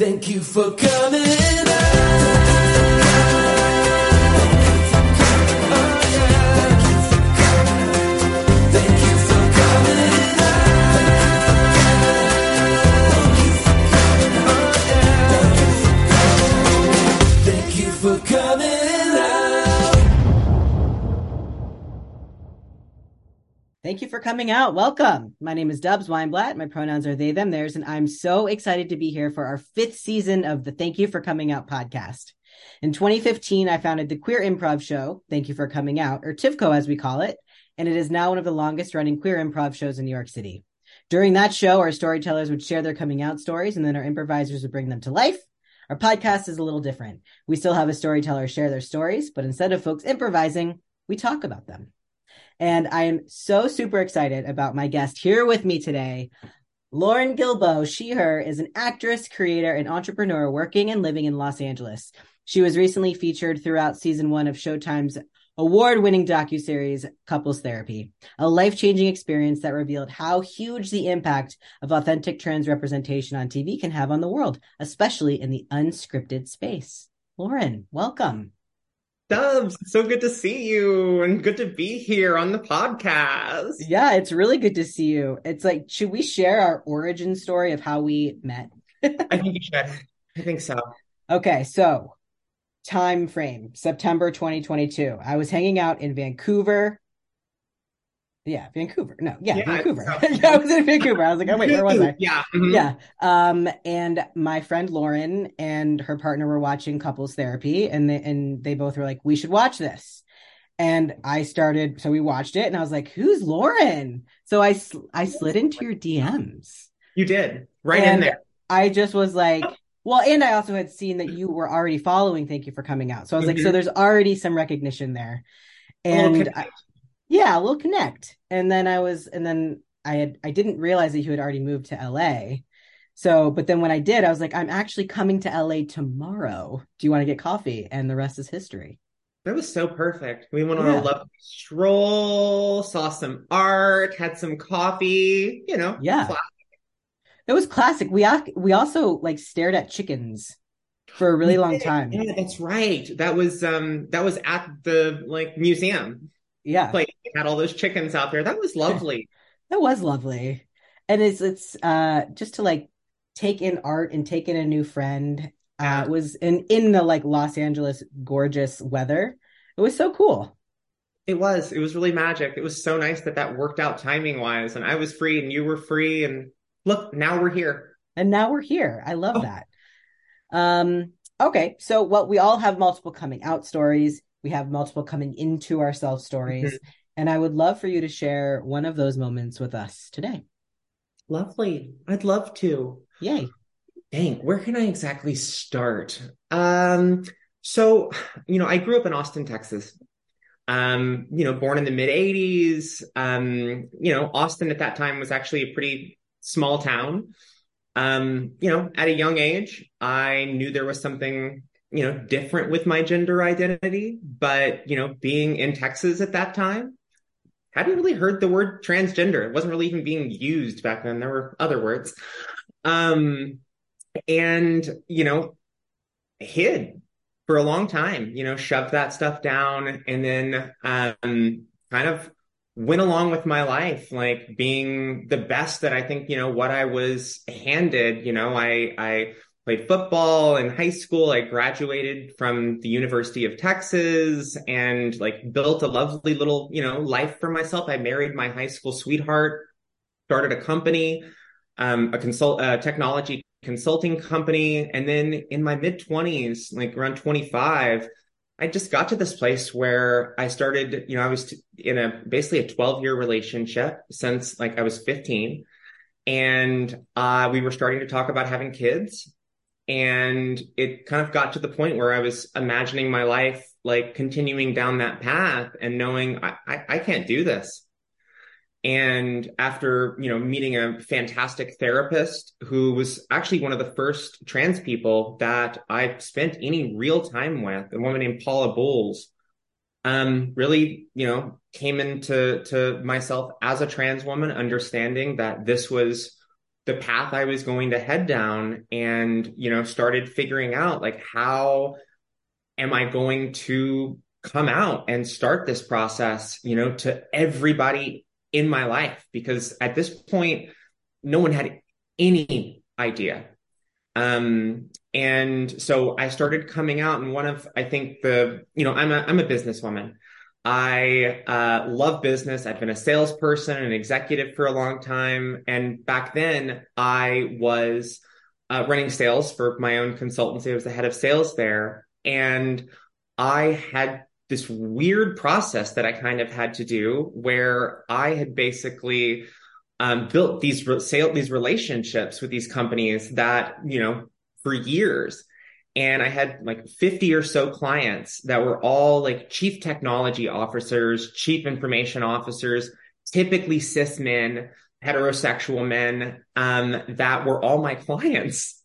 Thank you for coming out. Thank you for coming out. Welcome. My name is Dubbs Weinblatt. My pronouns are they, them, theirs, and I'm so excited to be here for our fifth season of the Thank You for Coming Out podcast. In 2015, I founded the Queer Improv Show, Thank You for Coming Out, or TYFCO as we call it, and it is now one of the longest running queer improv shows in New York City. During that show, our storytellers would share their coming out stories, and then our improvisers would bring them to life. Our podcast is a little different. We still have a storyteller share their stories, but instead of folks improvising, we talk about them. And I am so super excited about my guest here with me today. Lauren Guilbeaux, she, her, is an actress, creator, and entrepreneur working and living in Los Angeles. She was recently featured throughout season one of Showtime's award-winning docuseries Couples Therapy, a life-changing experience that revealed how huge the impact of authentic trans representation on TV can have on the world, especially in the unscripted space. Lauren, welcome. Dubbs, so good to see you and good to be here on the podcast. Yeah, it's really good to see you. It's like, should we share our origin story of how we met? I think you should. I think so. Okay, so time frame September 2022. I was hanging out in Vancouver. Yeah, Vancouver. No, yeah, Yeah, Vancouver. yeah, I was in Vancouver. I was like, oh wait, where was I? Yeah. mhm. Yeah. Um, and my friend Lauren and her partner were watching couples therapy and they and they both were like, we should watch this. And I started, so we watched it and I was like, who's Lauren? So I sl- I slid into your DMs. You did. Right in there. I just was like, well, and I also had seen that you were already following Thank You for Coming Out. So I was like, so Mhm. there's already some recognition there. And connection. I- yeah, we'll connect. And then I was, and then I had, I didn't realize that you had already moved to LA. So, but then when I did, I was like, I'm actually coming to LA tomorrow. Do you want to get coffee? And the rest is history. That was so perfect. We went on Yeah. a lovely stroll, saw some art, had some coffee, you know. Yeah. class- It was classic. We, we also like stared at chickens for a really long time. Yeah, that's right. That was um that was at the like museum Yeah. place. Had all those chickens out there. That was lovely. That was lovely. And it's it's uh just to like take in art and take in a new friend. Uh Yeah. was in in the like Los Angeles gorgeous weather. It was so cool. It was. It was really magic. It was so nice that that worked out timing wise, and I was free and you were free, and look, now we're here. And now we're here. I love Oh. that. Um okay, so what we all have multiple coming out stories. We have multiple coming into ourselves stories. Mm-hmm. And I would love for you to share one of those moments with us today. Lovely. I'd love to. Yay. Dang, where can I exactly start? Um, so, you know, I grew up in Austin, Texas. Um, you know, born in the mid 80s. Um, you know, Austin at that time was actually a pretty small town. Um, you know, at a young age, I knew there was something, you know, different with my gender identity, but, you know, being in Texas at that time, hadn't really heard the word transgender. It wasn't really even being used back then. There were other words. Um, and, you know, hid for a long time, you know, shoved that stuff down and then um kind of went along with my life, like being the best that I think, you know, what I was handed, you know, I I played football in high school. I graduated from the University of Texas and like built a lovely little, you know, life for myself. I married my high school sweetheart, started a company, um, a consult, uh, technology consulting company. And then in my mid twenties, like around 25, I just got to this place where I started, you know, I was in a basically a 12 year relationship since like I was 15. And uh, we were starting to talk about having kids. And it kind of got to the point where I was imagining my life like continuing down that path and knowing I, I, I can't do this. And after, you know, meeting a fantastic therapist who was actually one of the first trans people that I spent any real time with, a woman named Paula Bowles, um, really, you know, came into to myself as a trans woman, understanding that this was the path I was going to head down and, you know, started figuring out like, how am I going to come out and start this process, you know, to everybody in my life? Because at this point, no one had any idea. Um, and so I started coming out and one of, I think the, you know, I'm a, I'm a businesswoman. I uh, love business. I've been a salesperson, an executive for a long time. And back then, I was uh, running sales for my own consultancy. I was the head of sales there. And I had this weird process that I kind of had to do where I had basically um, built these re- sale, these relationships with these companies that, you know, for years and I had like 50 or so clients that were all like chief technology officers, chief information officers, typically cis men, heterosexual men, um, that were all my clients.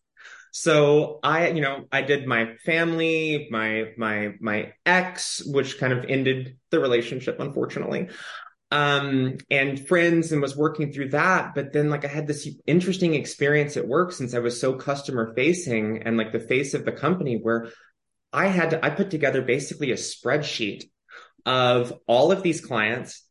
So I, you know, I did my family, my, my, my ex, which kind of ended the relationship, unfortunately um, and friends and was working through that. But then like I had this interesting experience at work since I was so customer facing and like the face of the company where I had to, I put together basically a spreadsheet of all of these clients,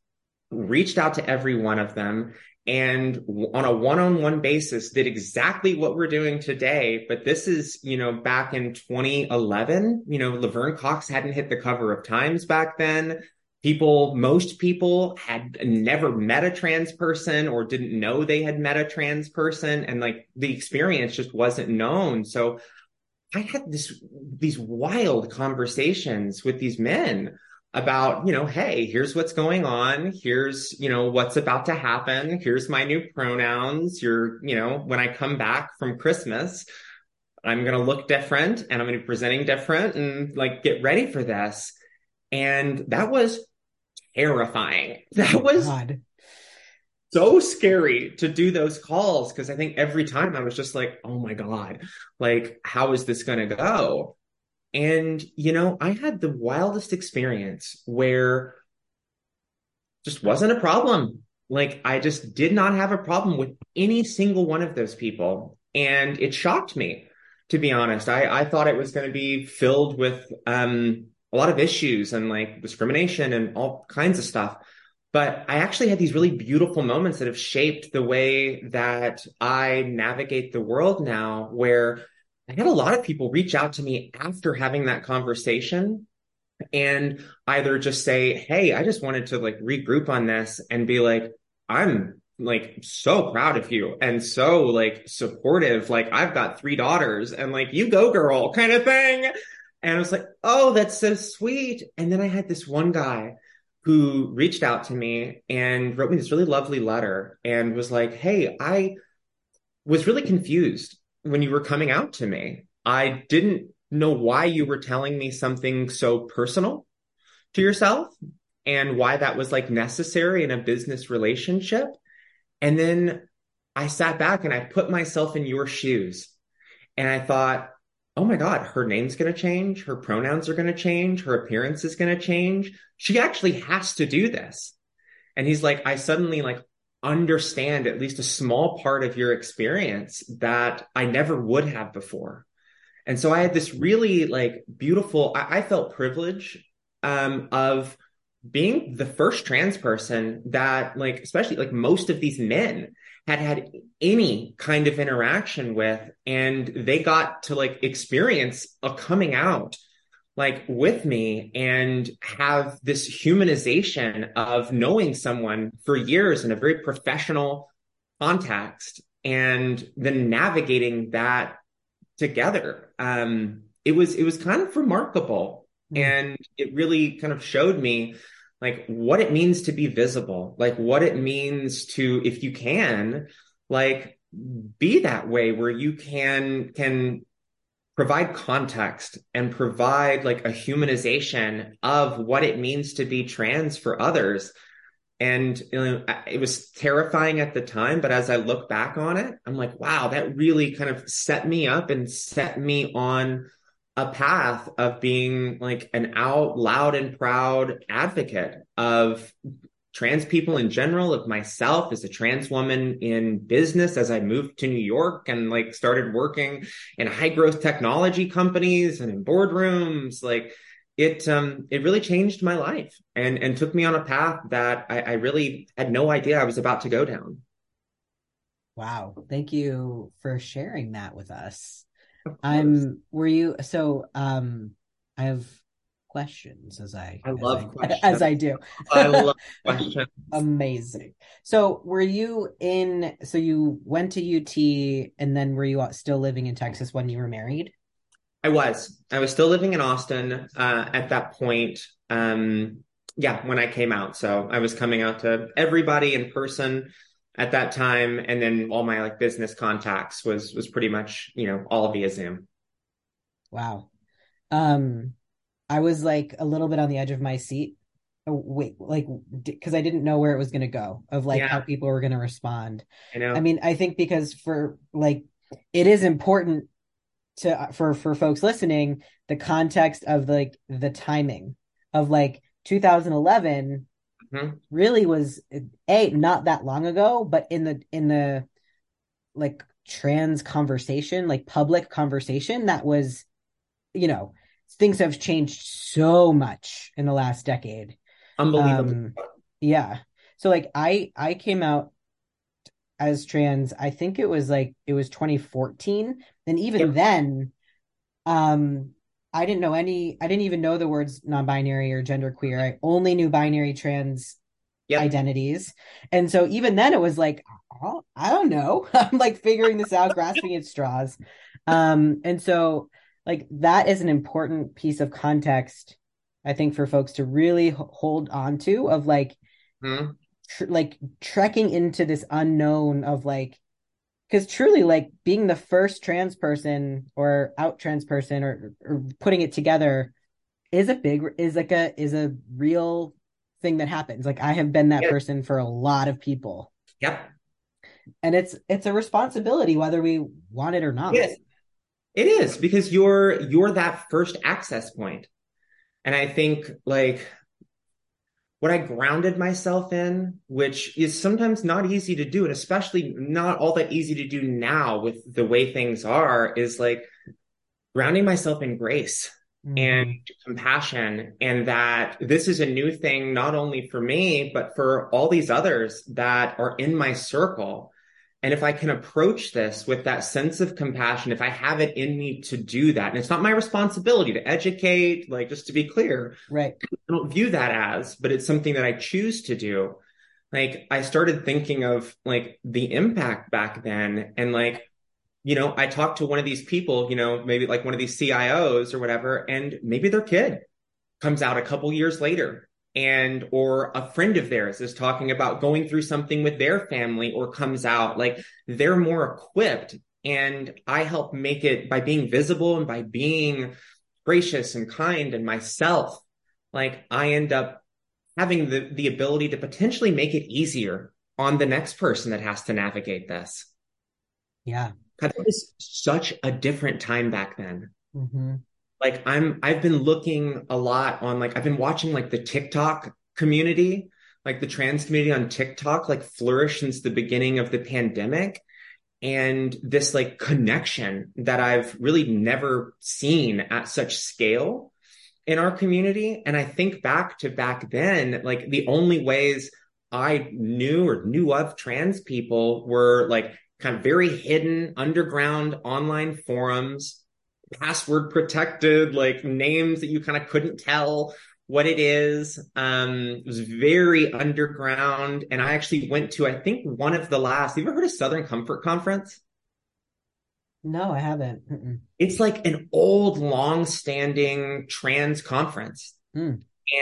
reached out to every one of them and on a one-on-one basis did exactly what we're doing today but this is you know back in 2011 you know laverne cox hadn't hit the cover of times back then people most people had never met a trans person or didn't know they had met a trans person and like the experience just wasn't known. So i had this these wild conversations with these men about you know hey here's what's going on. Here's you know what's about to happen. Here's my new pronouns. You're you know when i come back from christmas i'm going to look different and i'm going to be presenting different and like get ready for this. And that was terrifying. That was God. so scary to do those calls because I think every time I was just like, oh my God, like, how is this going to go? And, you know, I had the wildest experience where just wasn't a problem. Like, I just did not have a problem with any single one of those people. And it shocked me, to be honest. I, I thought it was going to be filled with, um, a lot of issues and like discrimination and all kinds of stuff. But I actually had these really beautiful moments that have shaped the way that I navigate the world now, where I had a lot of people reach out to me after having that conversation and either just say, Hey, I just wanted to like regroup on this and be like, I'm like so proud of you and so like supportive. Like I've got three daughters and like you go girl kind of thing. And I was like, oh, that's so sweet. And then I had this one guy who reached out to me and wrote me this really lovely letter and was like, hey, I was really confused when you were coming out to me. I didn't know why you were telling me something so personal to yourself and why that was like necessary in a business relationship. And then I sat back and I put myself in your shoes and I thought, oh my God, her name's going to change. Her pronouns are going to change. Her appearance is going to change. She actually has to do this. And he's like, I suddenly like understand at least a small part of your experience that I never would have before. And so I had this really like beautiful, I, I felt privilege um, of being the first trans person that like, especially like most of these men had had any kind of interaction with and they got to like experience a coming out like with me and have this humanization of knowing someone for years in a very professional context and then navigating that together um it was it was kind of remarkable mm. and it really kind of showed me like what it means to be visible, like what it means to, if you can, like be that way where you can, can provide context and provide like a humanization of what it means to be trans for others. And you know, it was terrifying at the time, but as I look back on it, I'm like, wow, that really kind of set me up and set me on a path of being like an out loud and proud advocate of trans people in general, of myself as a trans woman in business as I moved to New York and like started working in high growth technology companies and in boardrooms. Like it um it really changed my life and and took me on a path that I, I really had no idea I was about to go down. Wow. Thank you for sharing that with us. I'm were you so um I have questions as I I as love I, questions. as I do. I love questions. Amazing. So were you in so you went to UT and then were you still living in Texas when you were married? I was. I was still living in Austin uh, at that point. Um, yeah, when I came out. So I was coming out to everybody in person at that time, and then all my like business contacts was was pretty much you know all via Zoom. Wow. Um I was like a little bit on the edge of my seat. Oh, wait, like because I didn't know where it was going to go of like Yeah. how people were going to respond. You know, I mean, I think because for like it is important to for for folks listening the context of like the timing of like 2011 Mhm. really was a not that long ago, but in the in the like trans conversation, like public conversation, that was you know things have changed so much in the last decade. unbelievable. Um, yeah. So like I I came out as trans, I think it was like it was 2014. And even then, um I didn't know any I didn't even know the words non-binary or genderqueer. I only knew binary trans Yep. identities. And so even then it was like, oh, I don't know. I'm like figuring this out, grasping at straws. Um and so like that is an important piece of context I think for folks to really hold on to of like Mhm. tr- like trekking into this unknown of like because truly like being the first trans person or out trans person or, or putting it together is a big is like a is a real thing that happens like i have been that Yeah. person for a lot of people Yep. and it's it's a responsibility whether we want it or not Yes. It is because you're you're that first access. And I think like what I grounded myself in, which is sometimes not easy to do, and especially not all that easy to do now with the way things are, is like grounding myself in grace Mhm. and compassion and that this is a new thing not only for me but for all these others that are in my circle and if i can approach this with that sense of compassion if i have it in me to do that and it's not my responsibility to educate like just to be clear right I don't view that as, but it's something that I choose to do. Like I started thinking of like the impact back then and like, you know, I talked to one of these people, you know, maybe like one of these CIOs or whatever, and maybe their kid comes out a couple years later and or a friend of theirs is talking about going through something with their family or comes out like they're more equipped and I help make it by being visible and by being gracious and kind and myself like I end up having the the ability to potentially make it easier on the next person that has to navigate this. yeah it was such a different time back then. hmm Like I'm I've been looking a lot on like I've been watching like the TikTok community, like the trans community on TikTok like flourish since the beginning of the pandemic. And this like connection that I've really never seen at such scale in our community. And I think back to back then, like the only ways I knew or knew of trans people were like kind of very hidden underground online forums, password protected, like names that you kind of couldn't tell what it is. Um, it was very underground. And I actually went to, I think, one of the last, you ever heard of Southern Comfort Conference? no i haven't Mm-mm. It's like an old, long-standing trans conference, Hmm.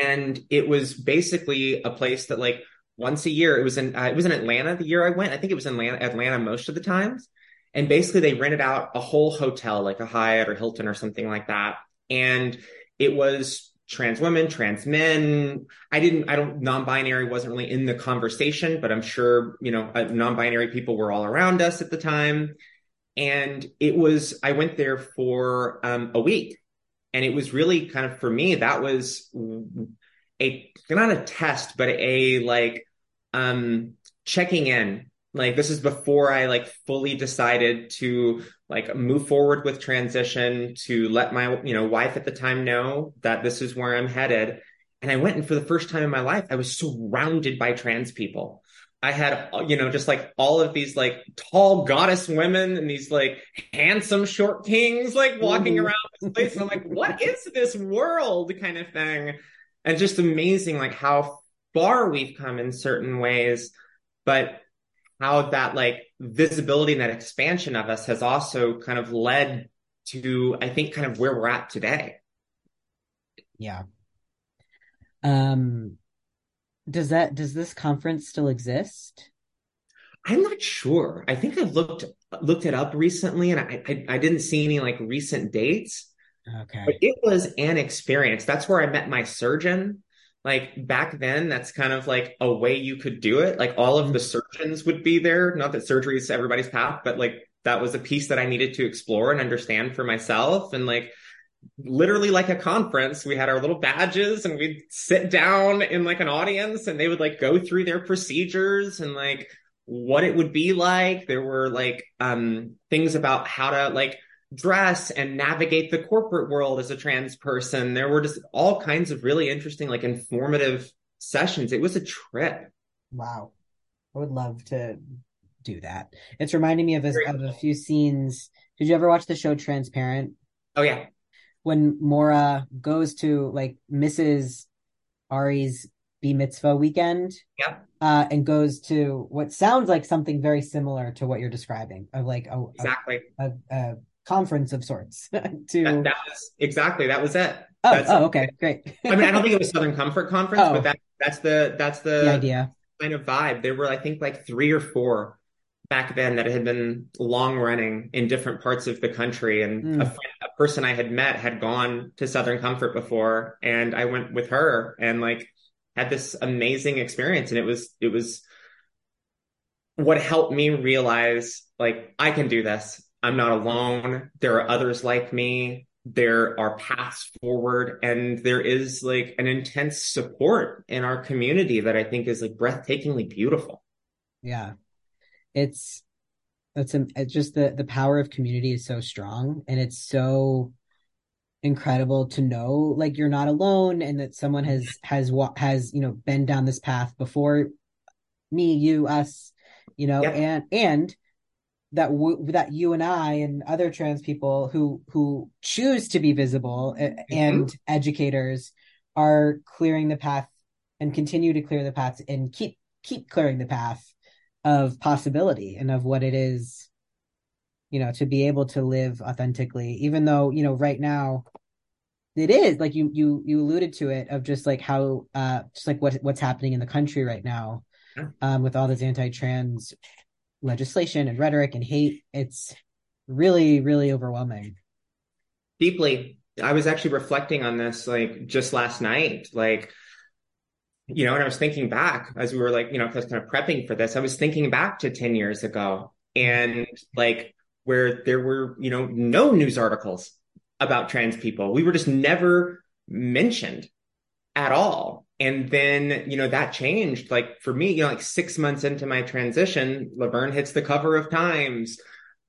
and it was basically a place that, like, once a year, it was in uh, it was in Atlanta the year I went. I think it was in Atlanta, Atlanta most of the times, and basically they rented out a whole hotel, like a Hyatt or Hilton or something like that, and it was trans women, trans men. I didn't, I don't, non-binary wasn't really in the conversation, but I'm sure you know, uh, non-binary people were all around us at the time and it was i went there for um, a week and it was really kind of for me that was a not a test, but a like um checking in. Like this is before I like fully decided to like move forward with transition to let my you know wife at the time know that this is where I'm headed. And I went and for the first time in my life, I was surrounded by trans people. I had, you know, just like all of these like tall goddess women and these like handsome short kings like walking mm-hmm. around this place. And I'm like, what is this world kind of thing? And just amazing like how far we've come in certain ways, but how that like visibility and that expansion of us has also kind of led to, I think, kind of where we're at today. Yeah. Um, does that does this conference still exist? I'm not sure. I think I looked looked it up recently, and I, I, I didn't see any like recent dates. Okay, but it was an experience. That's where I met my surgeon. Like back then, that's kind of like a way you could do it. Like all of the mm-hmm. surgeons would be there. Not that surgery is everybody's path, but like that was a piece that I needed to explore and understand for myself. And like literally like a conference. We had our little badges and we'd sit down in like an audience and they would like go through their procedures and like what it would be like. There were like um things about how to like dress and navigate the corporate world as a trans person. There were just all kinds of really interesting, like informative sessions. It was a trip. Wow. I would love to do that. It's reminding me of a, of a few scenes. Did you ever watch the show Transparent? Oh yeah when Maura goes to like Mrs. Ari's B mitzvah weekend. Yeah. Uh, and goes to what sounds like something very similar to what you're describing of like a, exactly a, a, a conference of sorts to that, that, was exactly that was it. Oh, oh okay, great. I mean, I don't think it was Southern Comfort Conference, oh. but that that's the that's the, the idea kind of vibe. There were, I think, like three or four back then that had been long running in different parts of the country. And mm. a, friend, a, person I had met had gone to Southern Comfort before, and I went with her and like had this amazing experience. And it was it was what helped me realize like I can do this. I'm not alone. There are others like me. There are paths forward, and there is like an intense support in our community that I think is like breathtakingly beautiful. Yeah, it's it's, it's just the the power of community is so strong and it's so incredible to know like you're not alone and that someone has has what has you know been down this path before me you us you know and and that w- that you and I and other trans people who who choose to be visible mm-hmm. and educators are clearing the path and continue to clear the path and keep keep clearing the path of possibility and of what it is you know to be able to live authentically even though you know right now it is like you you you alluded to it of just like how uh just like what what's happening in the country right now um with all this anti-trans legislation and rhetoric and hate it's really really overwhelming deeply i was actually reflecting on this like just last night like you know, and I was thinking back as we were like, you know, kind of prepping for this, I was thinking back to 10 years ago and like where there were, you know, no news articles about trans people. We were just never mentioned at all. And then, you know, that changed. Like for me, you know, like six months into my transition, Laverne hits the cover of Times.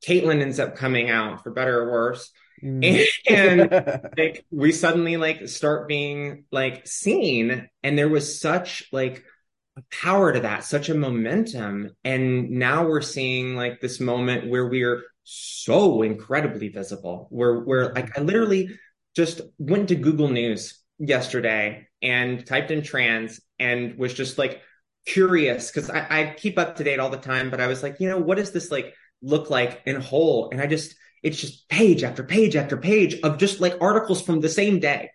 Caitlyn ends up coming out for better or worse. Mm. and like we suddenly like start being like seen and there was such like a power to that such a momentum and now we're seeing like this moment where we're so incredibly visible where where like i literally just went to google news yesterday and typed in trans and was just like curious because I, I keep up to date all the time but i was like you know what does this like look like in whole? And i just it's just page after page after page of just like articles from the same day.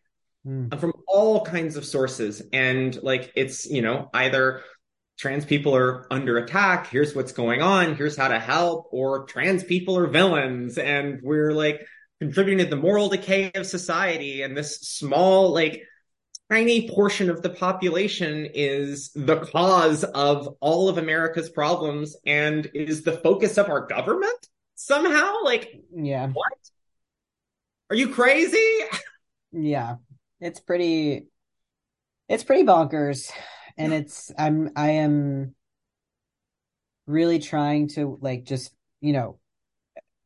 Mm. from all kinds of sources. And like it's you know either trans people are under attack here's what's going on here's how to help or trans people are villains and we're like contributing to the moral decay of society and this small like tiny portion of the population is the cause of all of america's problems and is the focus of our government somehow? Like, yeah. What? Are you crazy? yeah. It's pretty It's pretty bonkers. And it's I'm I am really trying to like just, you know,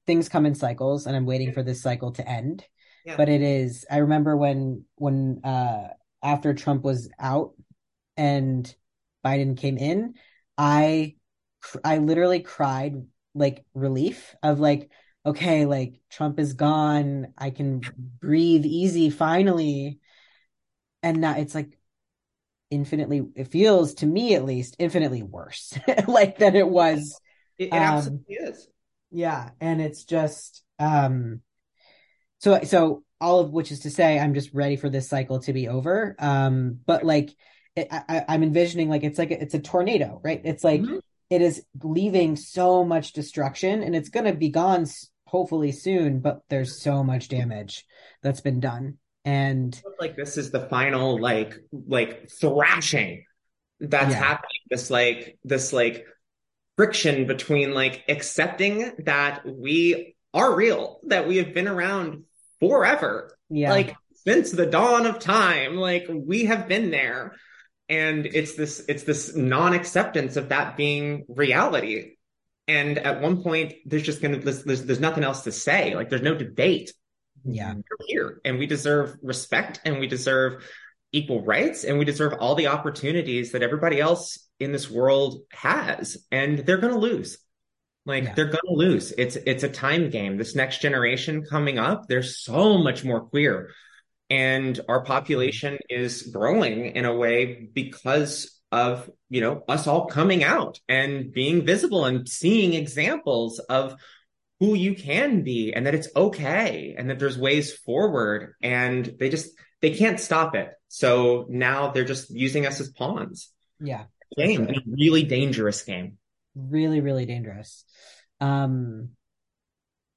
things come in cycles and I'm waiting for this cycle to end. Yeah. But it is I remember when when uh after Trump was out and Biden came in, I I literally cried like relief of like okay, like Trump is gone, I can breathe easy finally. And now it's like infinitely it feels to me at least infinitely worse like than it was It, it Um, absolutely is. yeah and it's just um so so all of which is to say i'm just ready for this cycle to be over um but like it, I, i'm envisioning like it's like a, it's a tornado right it's like Mhm. it is leaving so much destruction and it's going to be gone hopefully soon but there's so much damage that's been done and like this is the final like like thrashing that's Yeah. happening this like this like friction between like accepting that we are real that we have been around forever. Yeah. Like since the dawn of time like we have been there. And it's this it's this non-acceptance of that being reality. And at one point there's just gonna there's, there's, there's nothing else to say. Like there's no debate. Yeah. We're here and we deserve respect and we deserve equal rights and we deserve all the opportunities that everybody else in this world has. And they're going to lose like Yeah. they're going to lose. It's it's a time game. This next generation coming up they're so much more queer. And our population is growing in a way because of you know us all coming out and being visible and seeing examples of who you can be and that it's okay and that there's ways forward. And they just they can't stop it. So now they're just using us as pawns. Yeah. Game. A really dangerous game really really dangerous. Um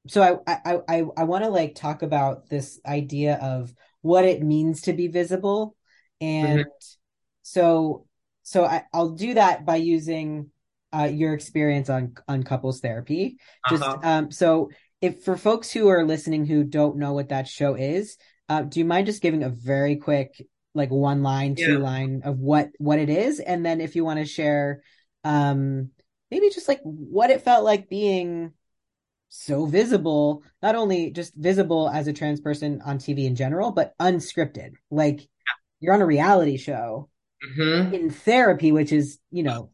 so i i i, I want to like talk about this idea of what it means to be visible. And so so I, i'll do that by using uh, your experience on on couples therapy. Just Uh-huh. um so if for folks who are listening who don't know what that show is uh do you mind just giving a very quick like one line two Yeah. line of what what it is? And then if you want to share um maybe just like what it felt like being so visible not only just visible as a trans person on tv in general but unscripted like you're on a reality show Mhm. in therapy which is you know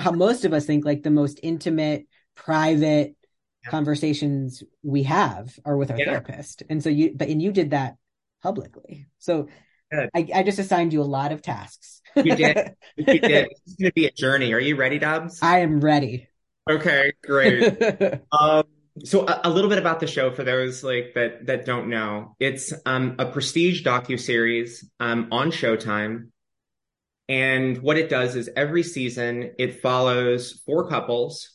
how most of us think like the most intimate private Yeah. conversations we have are with our Yeah. therapist and so you but and you did that publicly so I, I just assigned you a lot of tasks You did. You did. It's going to be a journey. Are you ready, Dubbs? i am ready Okay, great. Um, so a, a little bit about the show for those like that that don't know. It's um a prestige docuseries um on Showtime. And what it does is every season it follows four couples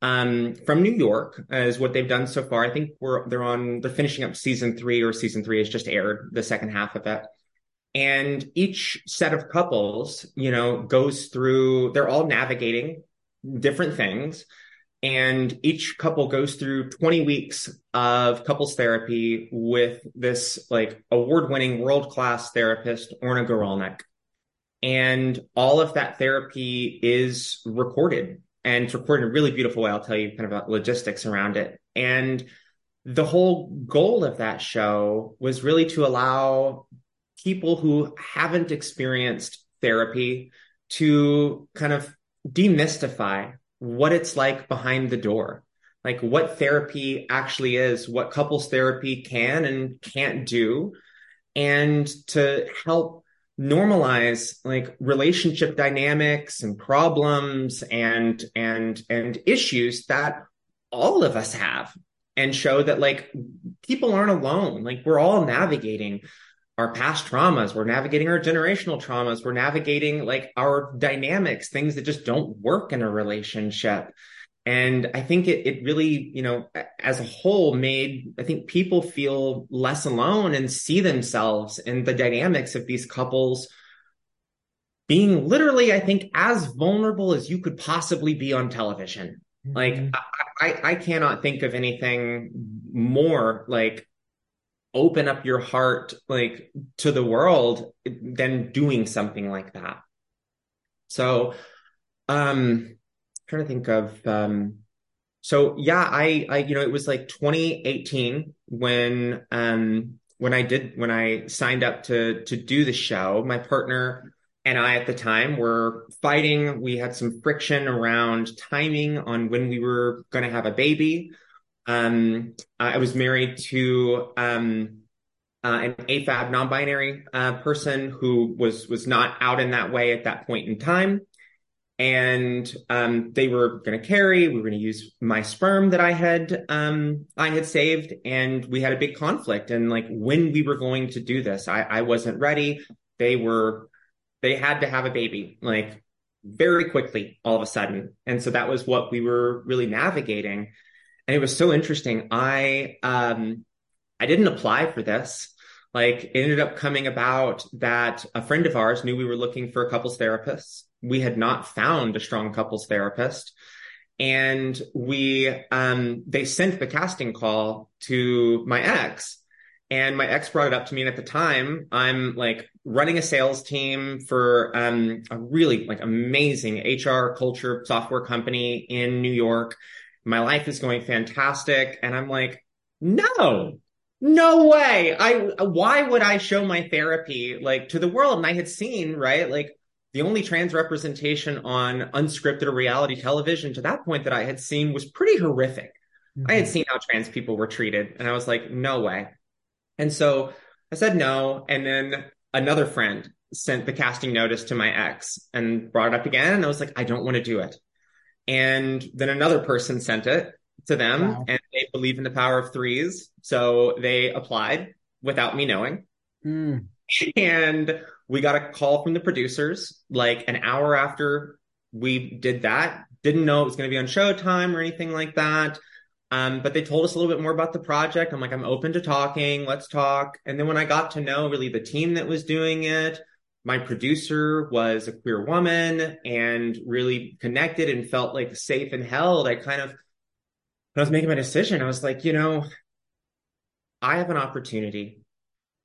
um from New York as what they've done so far. I think we're they're on they're finishing up season 3 or season 3 has just aired the second half of it. And each set of couples, you know, goes through they're all navigating different things and each couple goes through 20 weeks of couples therapy with this like award-winning world-class therapist Orna Guralnik. And all of that therapy is recorded and it's recorded in a really beautiful way. I'll tell you kind of about logistics around it. And the whole goal of that show was really to allow people who haven't experienced therapy to kind of demystify what it's like behind the door, like what therapy actually is, what couples therapy can and can't do, and to help normalize like relationship dynamics and problems and and and issues that all of us have and show that like people aren't alone. Like we're all navigating our past traumas we're navigating our generational traumas we're navigating like our dynamics things that just don't work in a relationship and i think it, it really you know as a whole made i think people feel less alone and see themselves in the dynamics of these couples being literally i think as vulnerable as you could possibly be on television like Mhm. I, I i cannot think of anything more like open up your heart like to the world than doing something like that. So, um, trying to think of, um, so yeah, I, I, you know, it was like 2018 when, um, when I did, when I signed up to, to do the show, my partner and I at the time were fighting. We had some friction around timing on when we were going to have a baby. Um, I was married to um, uh, an AFAB non-binary uh, person who was was not out in that way at that point in time, and um, they were going to carry. We were going to use my sperm that I had um, I had saved, and we had a big conflict. And like when we were going to do this, I, I wasn't ready. They were they had to have a baby like very quickly all of a sudden, and so that was what we were really navigating and it was so interesting. I um I didn't apply for this. Like it ended up coming about that a friend of ours knew we were looking for a couples therapist. We had not found a strong couples therapist. And we um they sent the casting call to my ex. And my ex brought it up to me. And at the time, I'm like running a sales team for um, a really like amazing HR culture software company in New York my life is going fantastic. And I'm like, no, no way. I, why would I show my therapy like to the world? And I had seen, right? Like the only trans representation on unscripted or reality television to that point that I had seen was pretty horrific. Mm-hmm. I had mm-hmm. seen how trans people were treated and I was like, no way. And so I said no. And then another friend sent the casting notice to my ex and brought it up again. And I was like, I don't want to do it. And then another person sent it to them wow. and they believe in the power of threes. So they applied without me knowing. Mm. And we got a call from the producers like an hour after we did that. Didn't know it was going to be on Showtime or anything like that. Um, but they told us a little bit more about the project. I'm like, I'm open to talking. Let's talk. And then when I got to know really the team that was doing it, my producer was a queer woman and really connected and felt like safe and held. I kind of, when I was making my decision, I was like, you know, I have an opportunity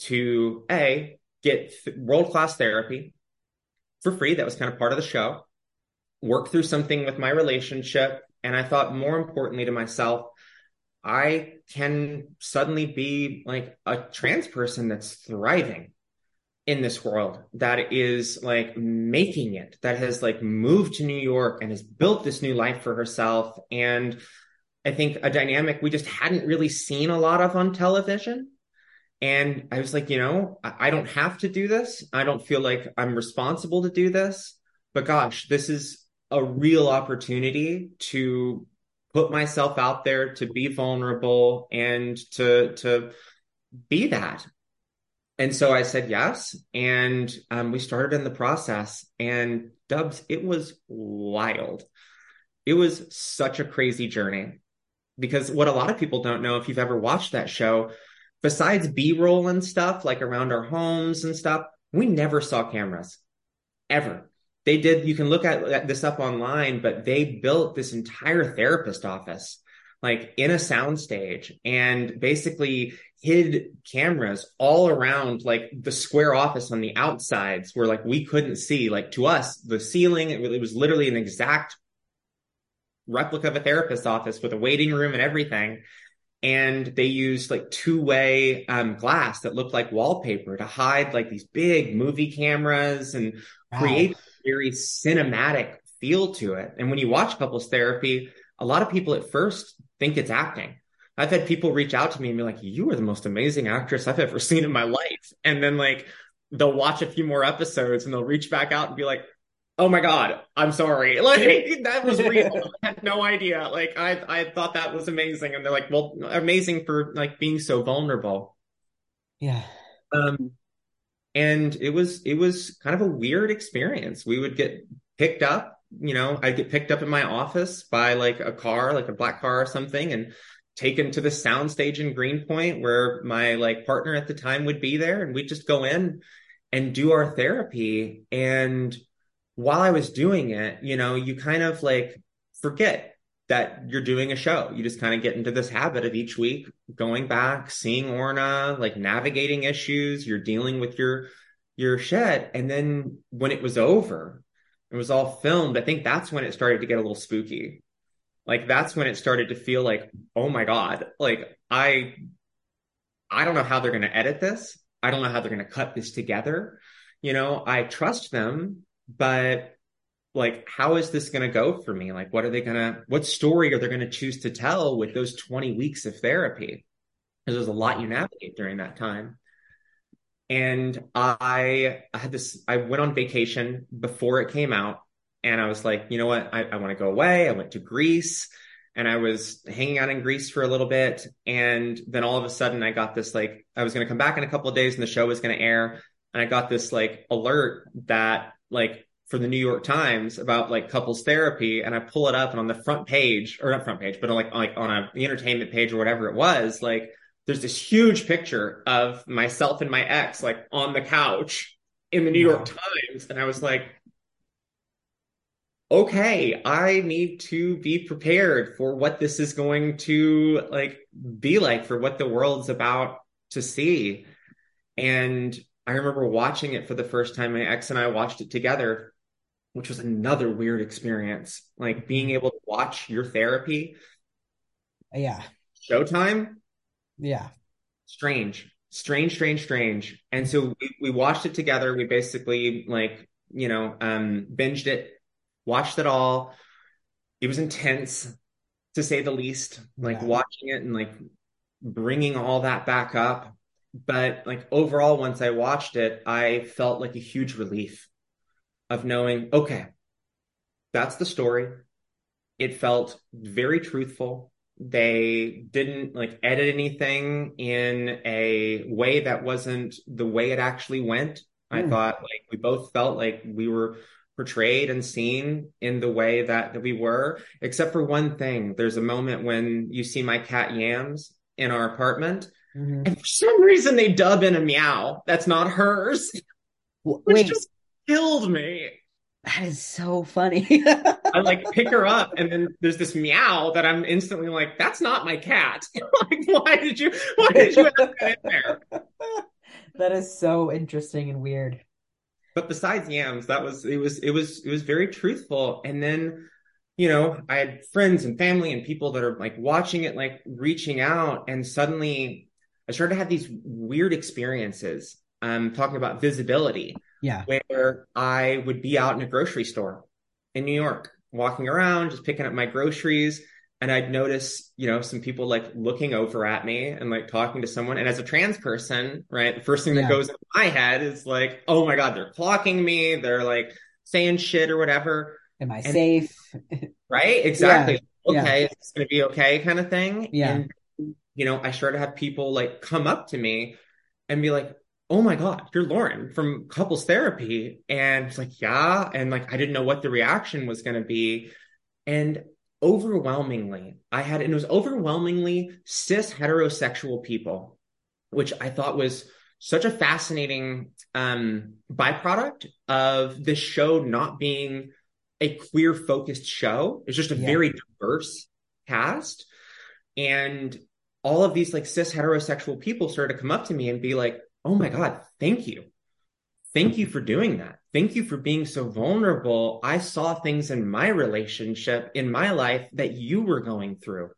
to A, get th- world class therapy for free. That was kind of part of the show. Work through something with my relationship. And I thought more importantly to myself, I can suddenly be like a trans person that's thriving in this world that is like making it, that has like moved to New York and has built this new life for herself. And I think a dynamic we just hadn't really seen a lot of on television. And I was like, you know, I don't have to do this. I don't feel like I'm responsible to do this. But gosh, this is a real opportunity to put myself out there, to be vulnerable and to, to be that and so I said yes. And um, we started in the process. And Dubbs, it was wild. It was such a crazy journey because what a lot of people don't know, if you've ever watched that show, besides B roll and stuff like around our homes and stuff, we never saw cameras ever. They did, you can look at this up online, but they built this entire therapist office like in a soundstage and basically hid cameras all around like the square office on the outsides where like we couldn't see. Like to us the ceiling it, was literally an exact replica of a therapist's office with a waiting room and everything. And they used like two-way um, glass that looked like wallpaper to hide like these big movie cameras and wow. create a very cinematic feel to it. And when you watch couples therapy a lot of people at first think it's acting. I've had people reach out to me and be like, you are the most amazing actress I've ever seen in my life. And then like they'll watch a few more episodes and they'll reach back out and be like, oh my God, I'm sorry. Like that was real. I had no idea. Like I I thought that was amazing. And they're like, well, amazing for like being so vulnerable. Yeah. Um and it was it was kind of a weird experience. We would get picked up you know, I'd get picked up in my office by like a car, like a black car or something, and taken to the soundstage in Greenpoint where my like partner at the time would be there. And we'd just go in and do our therapy. And while I was doing it, you know, you kind of like forget that you're doing a show. You just kind of get into this habit of each week going back, seeing Orna, like navigating issues, you're dealing with your your shit. And then when it was over, it was all filmed. I think that's when it started to get a little spooky. Like that's when it started to feel like, oh my God, like I I don't know how they're gonna edit this. I don't know how they're gonna cut this together. You know, I trust them, but like how is this going to go for me like what are they going to what story are they going to choose to tell with those 20 weeks of therapy because there's a lot you navigate during that time and i i had this i went on vacation before it came out and i was like you know what? I, I want to go away. I went to greece and i was hanging out in greece for a little bit. And then all of a sudden i got this like i was going to come back in a couple of days and the show was going to air. And i got this like alert that like for the New York Times about like couples therapy, and I pull it up, and on the front page, or not front page, but on like like on a the entertainment page or whatever it was, like there's this huge picture of myself and my ex like on the couch in the New wow. York Times, and I was like, okay, I need to be prepared for what this is going to like be like for what the world's about to see, and. I remember watching it for the first time. My ex and I watched it together which was another weird experience. Like being mm-hmm. able to watch your therapy. Yeah. Showtime. Yeah. Strange, strange, strange, strange. And so we, we watched it together. We basically like, you know, um, binged it, watched it all. It was intense to say the least, like yeah. watching it and like bringing all that back up. But like overall, once I watched it, I felt like a huge relief of knowing, okay, that's the story. It felt very truthful. They didn't like edit anything in a way that wasn't the way it actually went. Mm. I hmm. thought like we both felt like we were portrayed and seen in the way that, that we were, except for one thing. There's a moment when you see my cat Yams in our apartment. Mm-hmm. And for some reason they dub in a meow that's not hers. Which Wait. just killed me. That is so funny. I like pick her up, and then there's this meow that I'm instantly like, "That's not my cat." like, why did you? Why did you have that in there? That is so interesting and weird. But besides yams, that was it was it was it was very truthful. And then, you know, I had friends and family and people that are like watching it, like reaching out, and suddenly I started to have these weird experiences. Um, talking about visibility yeah. Where I would be out in a grocery store in New York, walking around, just picking up my groceries. And I'd notice, you know, some people like looking over at me and like talking to someone. And as a trans person, right, the first thing that yeah. goes in my head is like, oh my God, they're clocking me. They're like saying shit or whatever. Am I and, safe? right? Exactly. Yeah. Okay, yeah. it's going to be okay kind of thing. Yeah. And, you know, I started to have people like come up to me and be like, oh my God, you're Lauren from couples therapy. And it's like, yeah. And like, I didn't know what the reaction was going to be. And overwhelmingly, I had, and it was overwhelmingly cis heterosexual people, which I thought was such a fascinating um, byproduct of this show not being a queer focused show. It's just a yeah. very diverse cast. And all of these like cis heterosexual people started to come up to me and be like, oh my God, thank you. Thank you for doing that. Thank you for being so vulnerable. I saw things in my relationship, in my life that you were going through.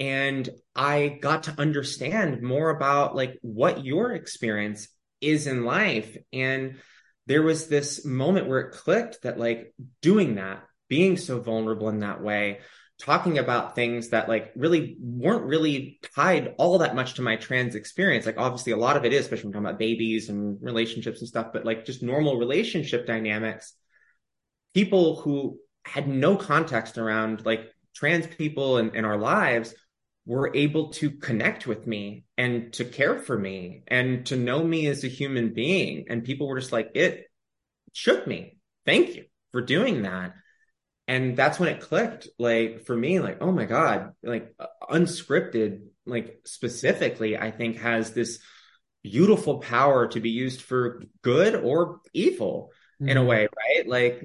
And I got to understand more about like what your experience is in life. And there was this moment where it clicked that like doing that, being so vulnerable in that way talking about things that like really weren't really tied all that much to my trans experience. Like obviously a lot of it is, especially when talking about babies and relationships and stuff, but like just normal relationship dynamics. People who had no context around like trans people in, in our lives were able to connect with me and to care for me and to know me as a human being. And people were just like, it shook me. Thank you for doing that and that's when it clicked like for me like oh my god like unscripted like specifically i think has this beautiful power to be used for good or evil mm-hmm. in a mm-hmm. way right like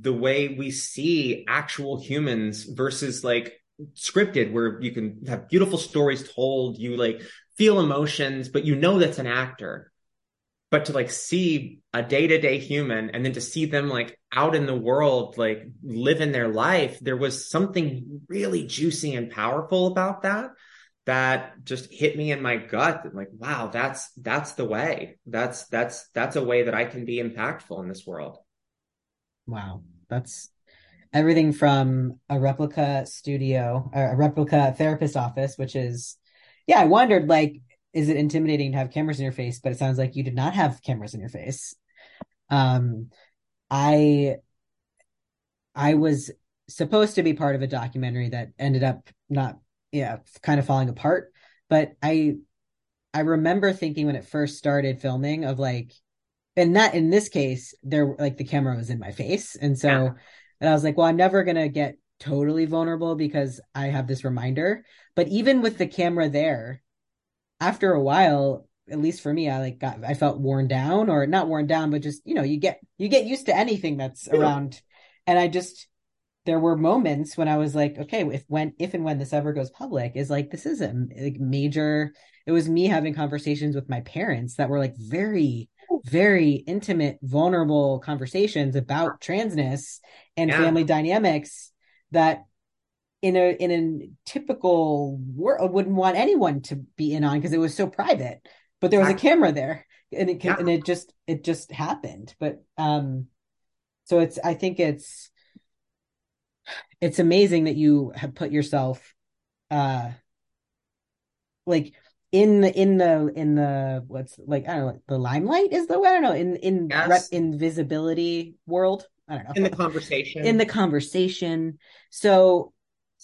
the way we see actual humans versus like scripted where you can have beautiful stories told, you like feel emotions, but you know that's an actor. But to like see a day to day human and then to see them like out in the world, like living their life, there was something really juicy and powerful about that that just hit me in my gut like wow that's that's the way. That's that's that's a way that i can be impactful in this world. Wow. That's everything from a replica studio a replica therapist office which is yeah i wondered like is it intimidating to have cameras in your face but it sounds like you did not have cameras in your face um i i was supposed to be part of a documentary that ended up not yeah, kind of falling apart. But I I remember thinking when it first started filming of like and that in this case, there like the camera was in my face. And so yeah. and I was like, well, I'm never gonna get totally vulnerable because I have this reminder. But even with the camera there, after a while, at least for me, I like got I felt worn down or not worn down, but just, you know, you get you get used to anything that's yeah. around. And I just there were moments when I was like, okay, if when if and when this ever goes public, is like this is a like major. It was me having conversations with my parents that were like very, very intimate, vulnerable conversations about transness and yeah. family dynamics that in a in a typical world wouldn't want anyone to be in on because it was so private. But there was a camera there, and it yeah. and it just it just happened. But um, so it's I think it's it's amazing that you have put yourself uh like in the in the in the what's like I don't know the limelight is the way I don't know in in yes. invisibility world I don't know in the conversation in the conversation so.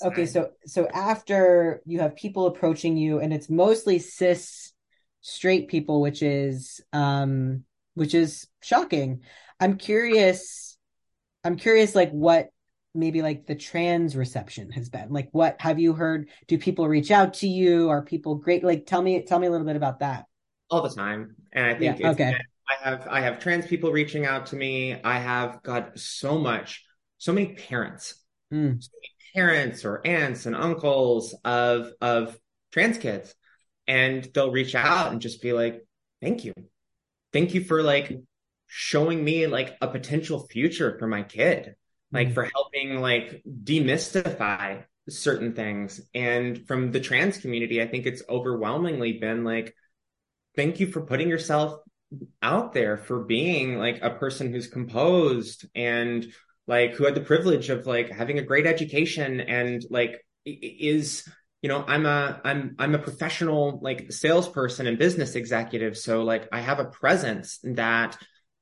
Okay so so after you have people approaching you and it's mostly cis straight people which is um which is shocking. I'm curious I'm curious like what maybe like the trans reception has been. Like what have you heard do people reach out to you? Are people great? Like tell me tell me a little bit about that. All the time. And i think yeah, okay. i have i have trans people reaching out to me. I have got so much so many parents mm. so many parents or aunts and uncles of of trans kids and they'll reach out and just be like thank you thank you for like showing me like a potential future for my kid like mm-hmm. for helping like demystify certain things. And from the trans community, I think it's overwhelmingly been like, thank you for putting yourself out there for being like a person who's composed and like who had the privilege of like having a great education and like is you know i'm a i'm i'm a professional like salesperson and business executive. So like i have a presence that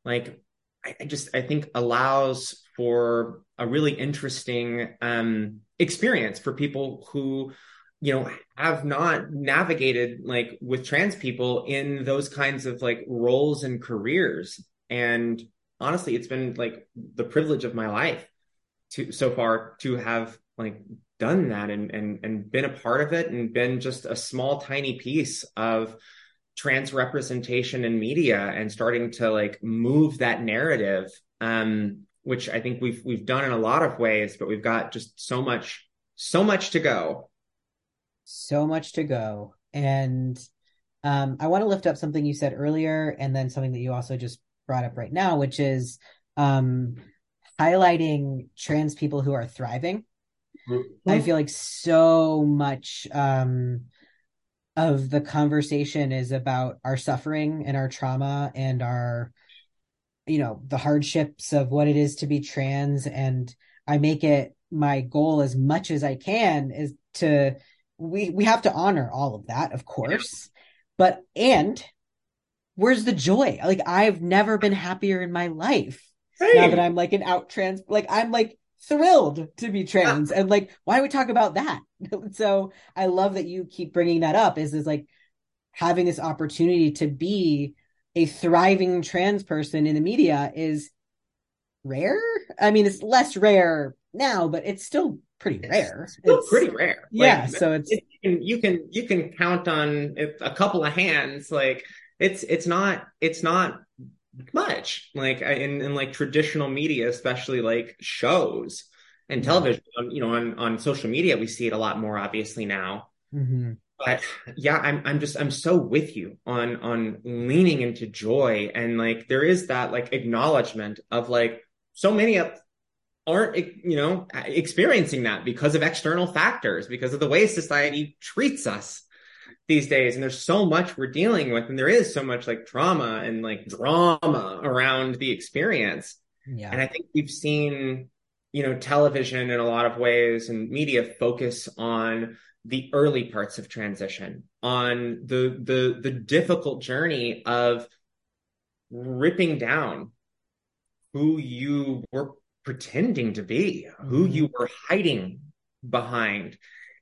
like I, I just I think allows for a really interesting um, experience for people who you know have not navigated like with trans people in those kinds of like roles and careers. And honestly it's been like the privilege of my life to so far to have like done that and and and been a part of it and been just a small tiny piece of trans representation in media and starting to like move that narrative um, which i think we've we've done in a lot of ways but we've got just so much so much to go. So much to go. And um, i want to lift up something you said earlier and then something that you also just brought up right now which is um, highlighting trans people who are thriving. Mm-hmm. i feel like so much um, of the conversation is about our suffering and our trauma and our you know the hardships of what it is to be trans. And i make it my goal as much as i can is to we we have to honor all of that of course. But and where's the joy? Like i've never been happier in my life. Hey. now that i'm like an out trans like i'm like thrilled to be trans. And like why do we talk about that? So i love that you keep bringing that up is is like having this opportunity to be a thriving trans person in the media is rare? I mean it's less rare now but it's still pretty rare. it's, still it's pretty rare. Yeah like, so it's you can, you can you can count on a couple of hands like it's it's not it's not much like in, in like traditional media especially like shows and television. Um, you know, on on social media, we see it a lot more obviously now. Mm-hmm. But yeah, I'm I'm just I'm so with you on on leaning into joy and like there is that like acknowledgement of like so many of aren't you know experiencing that because of external factors because of the way society treats us these days and there's so much we're dealing with and there is so much like trauma and like drama around the experience Yeah. and i think we've seen you know television in a lot of ways and media focus on the early parts of transition on the the the difficult journey of ripping down who you were pretending to be who Mhm. you were hiding behind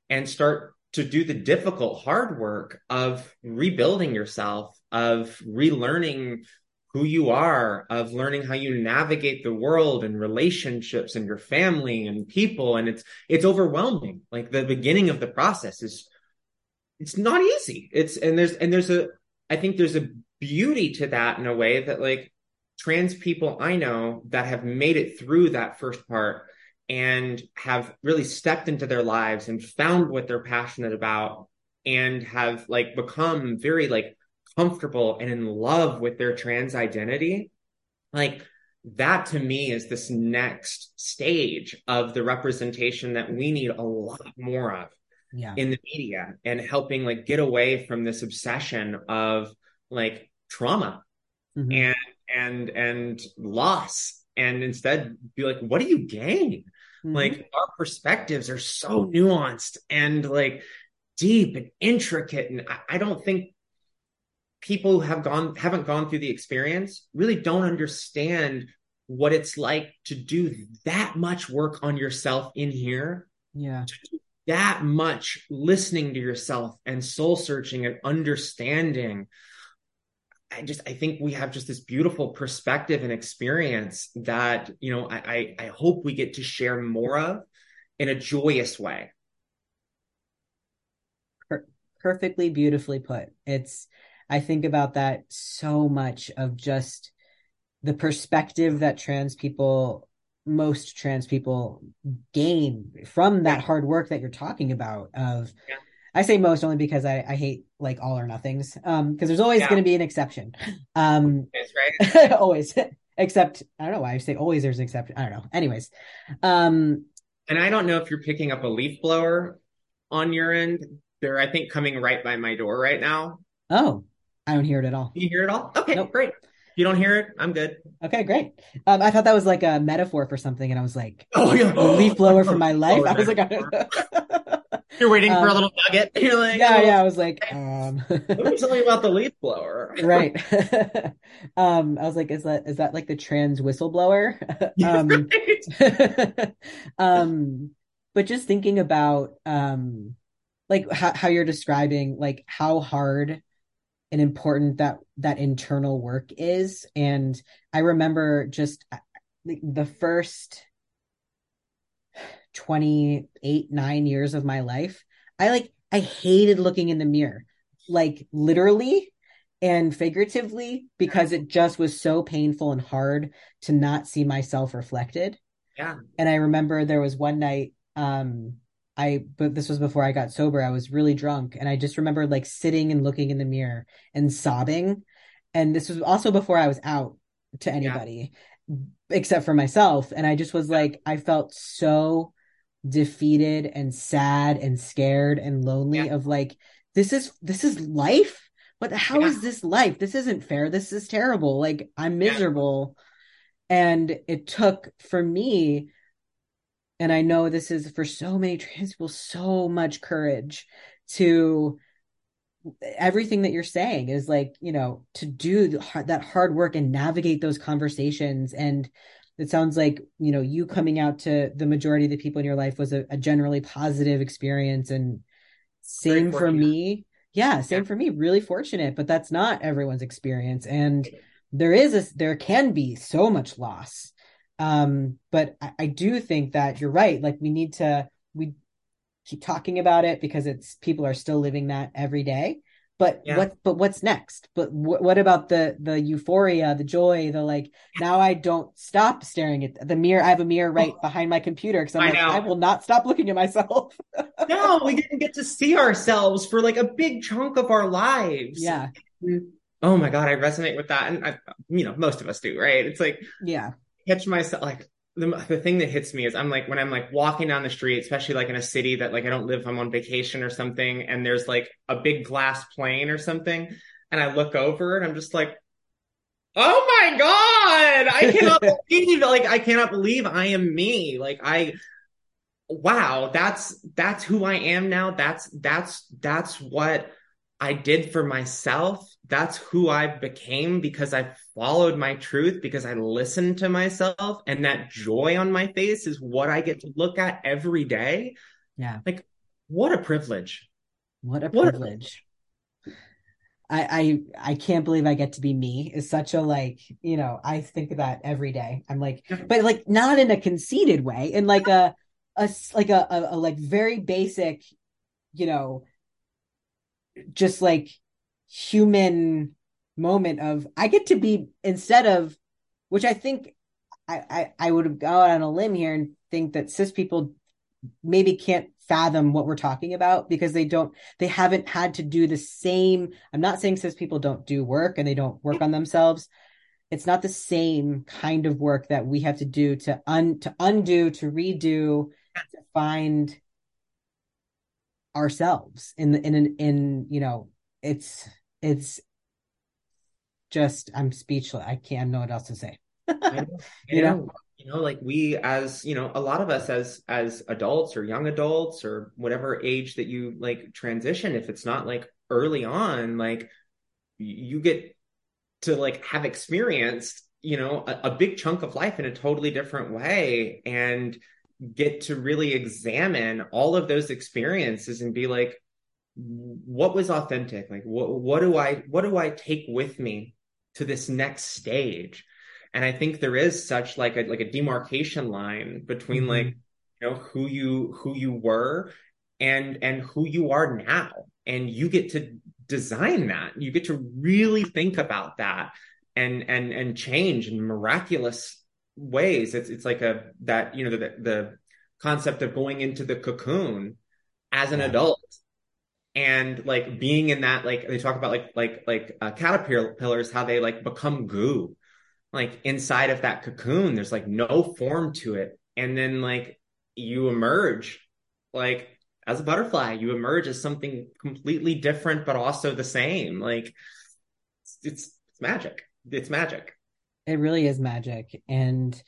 and start to do the difficult hard work of rebuilding yourself of relearning who you are of learning how you navigate the world and relationships and your family and people. And it's it's overwhelming. Like the beginning of the process is it's not easy. It's and there's and there's a i think there's a beauty to that in a way that like trans people i know that have made it through that first part and have really stepped into their lives and found what they're passionate about and have like become very like comfortable and in love with their trans identity like that to me is this next stage of the representation that we need a lot more of Yeah. in the media and helping like get away from this obsession of like trauma Mhm. and and and loss and instead be like what do you gain Mhm. like our perspectives are so nuanced and like deep and intricate and I, I don't think people who have gone haven't gone through the experience really don't understand what it's like to do that much work on yourself in here yeah. that much listening to yourself and soul searching and understanding i just i think we have just this beautiful perspective and experience that you know i i, I hope we get to share more of in a joyous way perfectly beautifully put it's i think about that so much of just the perspective that trans people most trans people gain from that hard work that you're talking about of Yeah. I say most only because i, I hate like all or nothings um because there's always Yeah. going to be an exception. Um That's right? always. Except i don't know why i say always there's an exception. I don't know. Anyways um and i don't know if you're picking up a leaf blower on your end. They're i think coming right by my door right now. Oh i don't hear it at all. You hear it all? Okay Nope. great. You don't hear it i'm good. Okay, great. Um, I thought that was like a metaphor for something, and I was like, oh yeah. a leaf blower for my life. Oh, I was like. you're waiting for a Um, little nugget you're like yeah, oh, yeah. I was like, um, let me tell you about the leaf blower right. um, I was like, is that is that like the trans whistleblower? um, um, but just thinking about um, like how how you're describing like how hard and important that that internal work is, and I remember just uh, the the first 28 9 years of my life i like i hated looking in the mirror like literally and figuratively because it just was so painful and hard to not see myself reflected. Yeah. And i remember there was one night um i but this was before i got sober i was really drunk and i just remember like sitting and looking in the mirror and sobbing. And this was also before i was out to anybody except for myself. And i just was like i felt so defeated and sad and scared and lonely Yeah. of like this is this is life what how Yeah. is this life this isn't fair this is terrible like i'm Yeah. miserable and it took for me and i know this is for so many trans people so much courage to everything that you're saying is like you know to do the that hard work and navigate those conversations and it sounds like you know you coming out to the majority of the people in your life was a, a generally positive experience and same for me. Yeah same Yeah. for me. Really fortunate but that's not everyone's experience. And there is a there can be so much loss. Um but I, I do think that you're right. Like we need to we keep talking about it because it's people are still living that every day but Yeah. what but what's next but wh- what about the the euphoria the joy the like now i don't stop staring at the mirror i have a mirror right Oh. behind my computer because i'm I like know. i will not stop looking at myself no, we didn't get to see ourselves for like a big chunk of our lives. yeah Oh my God, I resonate with that. And I, you know, most of us do, right? It's like yeah catch myself like the, the thing that hits me is I'm like when I'm like walking down the street, especially like in a city that like I don't live, I'm on vacation or something, and there's like a big glass plane or something, and I look over and I'm just like, oh my God, I cannot believe like I cannot believe I am me. Like I wow, that's that's who I am now. That's that's that's what I did for myself. That's who I became because I followed my truth, because I listened to myself. And that joy on my face is what I get to look at every day. yeah Like, What a privilege. what a What privilege I, I I can't believe I get to be me is such a like you know I think of that every day I'm like but like not in a conceited way in like a like a, a, a like very basic you know just like human moment of I get to be instead of which I think I I, I would have gone on a limb here and think that cis people maybe can't fathom what we're talking about because they don't they haven't had to do the same i'm not saying cis people don't do work and they don't work on themselves. It's not the same kind of work that we have to do to un to undo to redo to find ourselves in the in an in you know it's it's just i'm speechless i can't know what else to say I know, You know? know. You know, like we as, you know, a lot of us as as adults or young adults or whatever age that you like transition, if it's not like early on, like you get to like have experienced, you know, a, a big chunk of life in a totally different way and get to really examine all of those experiences and be like, what was authentic? Like what what do I what do I take with me to this next stage? And I think there is such like a like a demarcation line between Mhm. like you know who you who you were and and who you are now. And you get to design that. You get to really think about that and and and change in miraculous ways. It's it's like a that you know the the concept of going into the cocoon as an Yeah. adult and like being in that like they talk about like like like uh, caterpillars how they like become goo. Like inside of that cocoon there's like no form to it. And then like you emerge like as a butterfly you emerge as something completely different but also the same. Like it's it's, it's magic. It's magic. It really is magic, and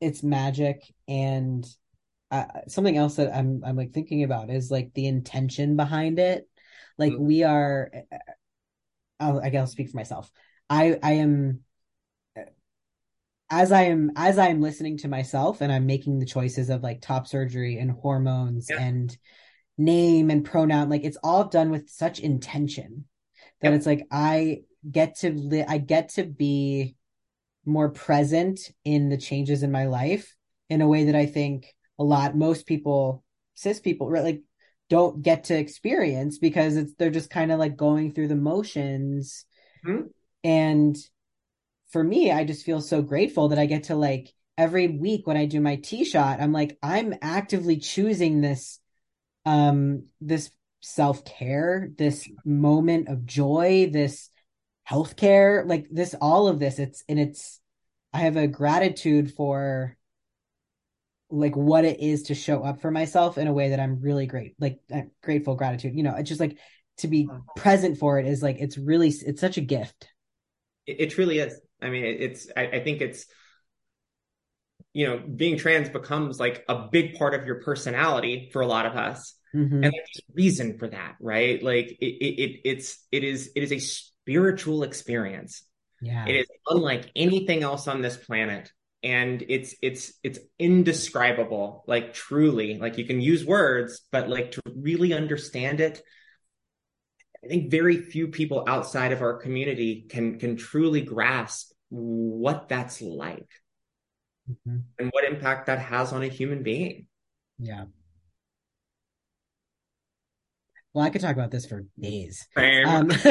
it's magic. And uh, something else that I'm I'm like thinking about is like the intention behind it. Like Mhm. we are, I'll, I guess I'll speak for myself. I I am as I am as I am listening to myself and I'm making the choices of like top surgery and hormones Yeah. and name and pronoun. Like it's all done with such intention that Yep. it's like I get to li- I get to be more present in the changes in my life in a way that I think a lot. Most people cis people right like don't get to experience because it's they're just kind of like going through the motions. Mhm. and for me I just feel so grateful that I get to like every week when I do my T shot I'm like I'm actively choosing this um this self-care this moment of joy this healthcare like this all of this. It's and it's i have a gratitude for like what it is to show up for myself in a way that i'm really great like uh, grateful gratitude you know it's just like to be present for it is like it's really it's such a gift. It, it truly is. I mean it, it's I, I think it's you know being trans becomes like a big part of your personality for a lot of us. Mhm. and there's reason for that right? Like it, it, it it's it is it is a spiritual experience. Yeah. It is unlike anything else on this planet and it's it's it's indescribable like truly like you can use words but like to really understand it i think very few people outside of our community can can truly grasp what that's like Mhm. and what impact that has on a human being yeah Well, I could talk about this for days. Um,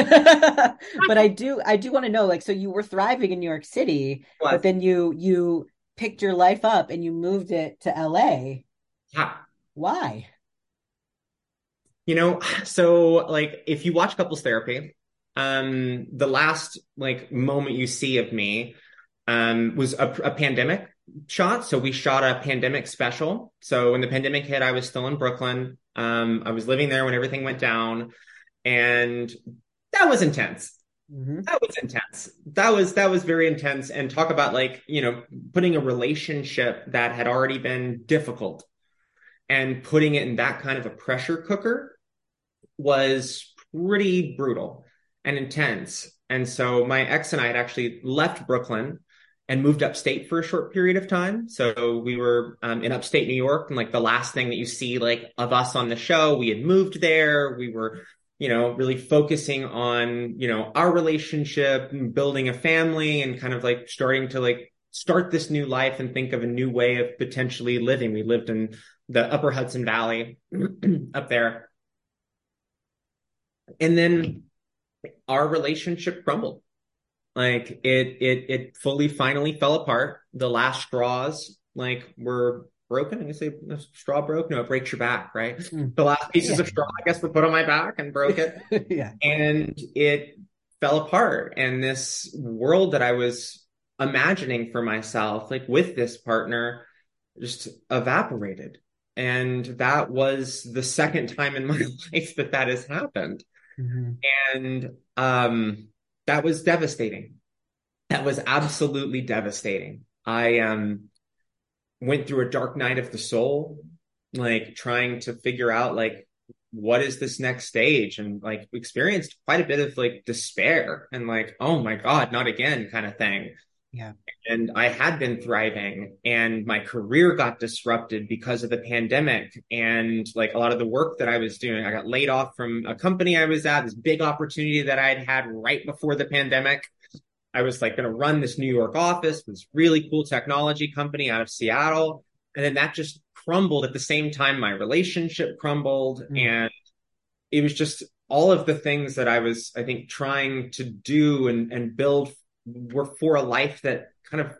but I do, I do want to know, like, so you were thriving in New York City, but then you you picked your life up and you moved it to LA. yeah. Why? You know, so like if you watch couples therapy, um, the last like moment you see of me um was a, a pandemic shot. So we shot a pandemic special. So when the pandemic hit, I was still in Brooklyn. Um, I was living there when everything went down, and that was intense. Mhm. That was intense. That was that was very intense. And talk about like, you know, putting a relationship that had already been difficult and putting it in that kind of a pressure cooker was pretty brutal and intense. And so my ex and I had actually left Brooklyn and moved upstate for a short period of time. So we were um, in upstate New York, and like the last thing that you see like of us on the show, we had moved there. We were, you know, really focusing on you know our relationship, and building a family, and kind of like starting to like start this new life and think of a new way of potentially living. We lived in the Upper Hudson Valley up there, and then our relationship crumbled like it it it fully finally fell apart the last straws like were broken i say a straw broke no it breaks your back right Mm. the last pieces Yeah. of straw i guess were put on my back and broke it yeah. and it fell apart and this world that i was imagining for myself like with this partner just evaporated and that was the second time in my life that that has happened Mhm. and um that was devastating. That was absolutely devastating. I um went through a dark night of the soul like trying to figure out like what is this next stage? And like experienced quite a bit of like despair and like oh my god not again kind of thing Yeah. and I had been thriving and my career got disrupted because of the pandemic and like a lot of the work that I was doing. I got laid off from a company I was at, this big opportunity that I'd had right before the pandemic. I was like going to run this New York office, this really cool technology company out of Seattle. And then that just crumbled at the same time. My relationship crumbled Mm. and it was just all of the things that I was, I think, trying to do and, and build were for a life that kind of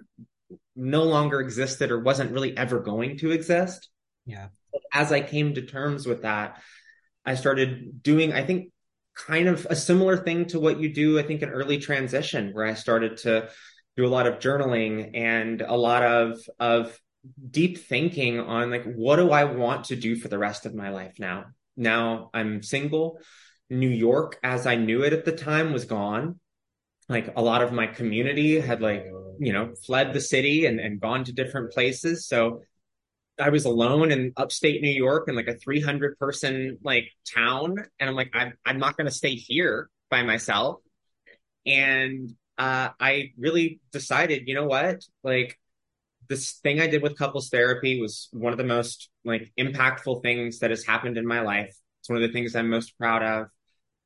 no longer existed or wasn't really ever going to exist. Yeah. As I came to terms with that, I started doing, I think, kind of a similar thing to what you do, I think, in early transition, where I started to do a lot of journaling and a lot of of deep thinking on like what do I want to do for the rest of my life now? Now I'm single. New York as I knew it at the time was gone. Like a lot of my community had like, you know, fled the city and, and gone to different places. So I was alone in upstate New York in like a 300 person like town. And I'm like, I'm, I'm not going to stay here by myself. And uh, I really decided, you know what? Like this thing I did with couples therapy was one of the most like impactful things that has happened in my life. It's one of the things I'm most proud of.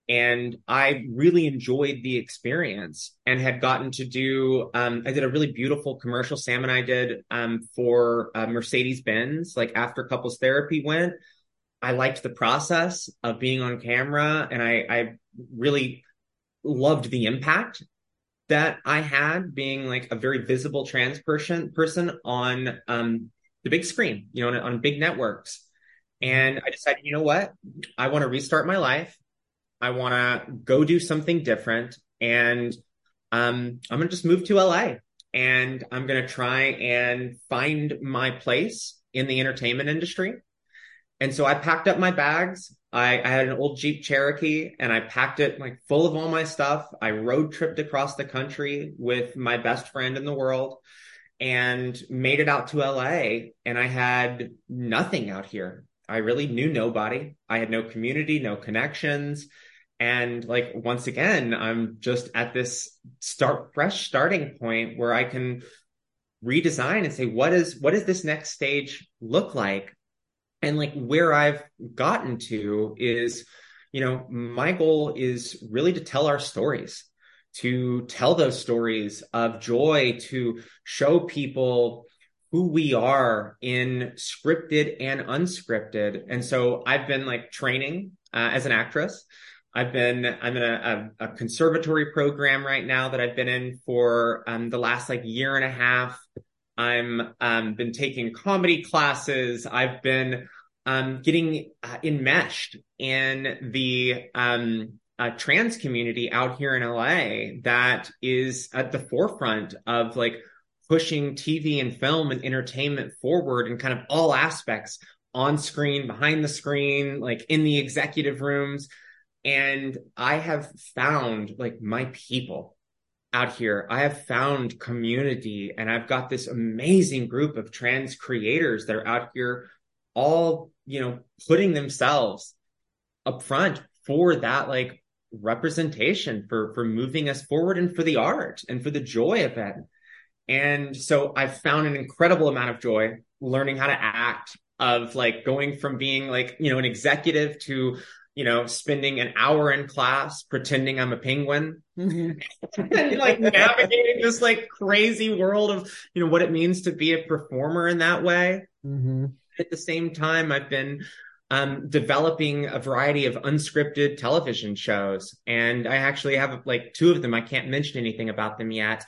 And I really enjoyed the experience and had gotten to do, um, I did a really beautiful commercial Sam and I did, um, for uh, Mercedes Benz, like after couples therapy went. I liked the process of being on camera and I, I really loved the impact that I had being like a very visible trans person person on um the big screen, you know, on, on big networks. And I decided, you know what? I want to restart my life. I want to go do something different. And um, I'm going to just move to LA and I'm going to try and find my place in the entertainment industry. And so I packed up my bags. I, I had an old Jeep Cherokee and I packed it like full of all my stuff. I road tripped across the country with my best friend in the world and made it out to LA. And I had nothing out here. I really knew nobody. I had no community, no connections. And like, once again, I'm just at this start fresh starting point where I can redesign and say, what is, what does this next stage look like? And like where I've gotten to is, you know, my goal is really to tell our stories, to tell those stories of joy, to show people who we are in scripted and unscripted. And so I've been like training uh, as an actress. I've been I'm in a, a, a, conservatory program right now that I've been in for um, the last like year and a half. I'm um, been taking comedy classes. I've been um, getting uh, enmeshed in the um, uh, trans community out here in LA that is at the forefront of like pushing TV and film and entertainment forward in kind of all aspects on screen, behind the screen, like in the executive rooms. And I have found like my people out here. I have found community and I've got this amazing group of trans creators that are out here all, you know, putting themselves up front for that like representation for for moving us forward and for the art and for the joy of it. And so I've found an incredible amount of joy learning how to act of like going from being like, you know, an executive to, you know, spending an hour in class pretending I'm a penguin mm-hmm. and like navigating this like crazy world of, you know, what it means to be a performer in that way. Mm-hmm. At the same time, I've been um, developing a variety of unscripted television shows. And I actually have like two of them. I can't mention anything about them yet.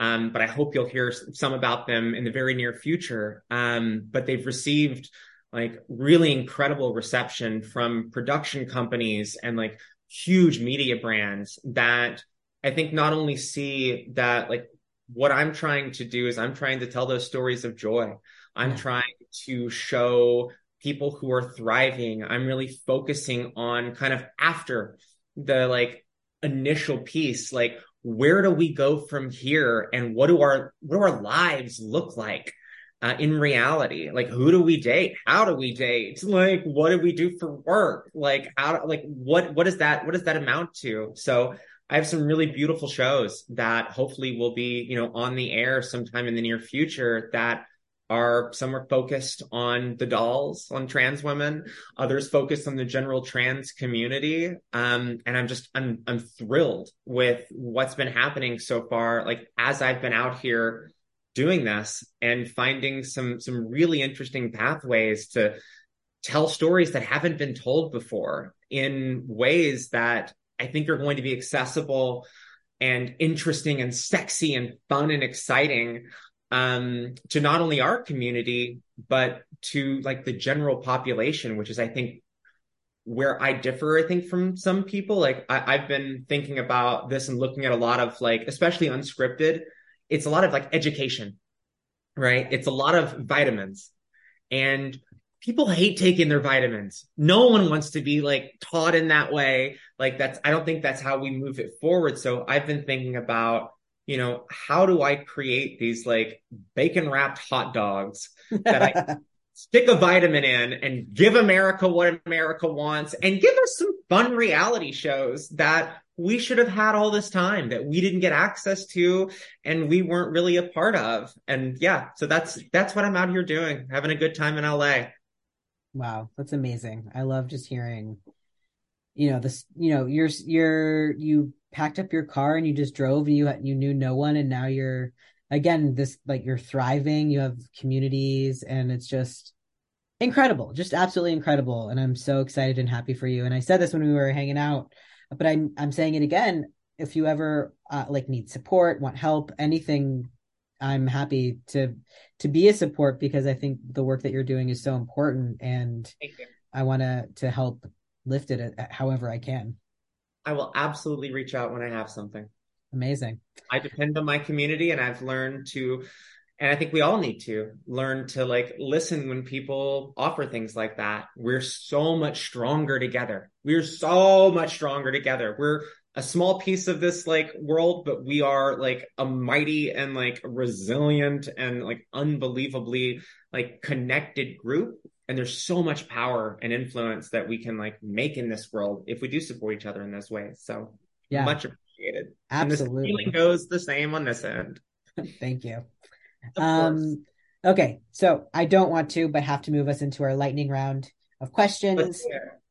Um, but I hope you'll hear some about them in the very near future. Um, but they've received like really incredible reception from production companies and like huge media brands that I think not only see that like what I'm trying to do is I'm trying to tell those stories of joy. I'm yeah. trying to show people who are thriving. I'm really focusing on kind of after the like initial piece, like where do we go from here and what do our what do our lives look like uh, in reality like who do we date? How do we date? Like what do we do for work? Like how like what what is that what does that amount to? So i have some really beautiful shows that hopefully will be you know on the air sometime in the near future that are some are focused on the dolls, on trans women, others focused on the general trans community. Um, and I'm just I'm I'm thrilled with what's been happening so far. Like as I've been out here doing this and finding some some really interesting pathways to tell stories that haven't been told before in ways that I think are going to be accessible and interesting and sexy and fun and exciting um, to not only our community, but to like the general population, which is, I think, where I differ, I think, from some people. Like I, have been thinking about this and looking at a lot of like, especially unscripted, it's a lot of like education, right? It's a lot of vitamins. And people hate taking their vitamins. No one wants to be like taught in that way. Like that's, I don't think that's how we move it forward. So I've been thinking about you know, how do I create these like bacon wrapped hot dogs that I stick a vitamin in and give America what America wants and give us some fun reality shows that we should have had all this time that we didn't get access to and we weren't really a part of. And yeah, so that's that's what I'm out here doing, having a good time in LA. Wow, that's amazing. I love just hearing you know this you know you're you're you packed up your car and you just drove and you you knew no one and now you're again this like you're thriving you have communities and it's just incredible just absolutely incredible and i'm so excited and happy for you and i said this when we were hanging out but i'm i'm saying it again if you ever uh, like need support want help anything i'm happy to to be a support because i think the work that you're doing is so important and i want to to help lift it however i can I will absolutely reach out when I have something. Amazing. I depend on my community and I've learned to and I think we all need to learn to like listen when people offer things like that. We're so much stronger together. We're so much stronger together. We're a small piece of this like world, but we are like a mighty and like resilient and like unbelievably like connected group and there's so much power and influence that we can like make in this world if we do support each other in this way. So yeah, much appreciated. Absolutely, and feeling goes the same on this end. Thank you. Um, okay, so I don't want to, but have to move us into our lightning round of questions.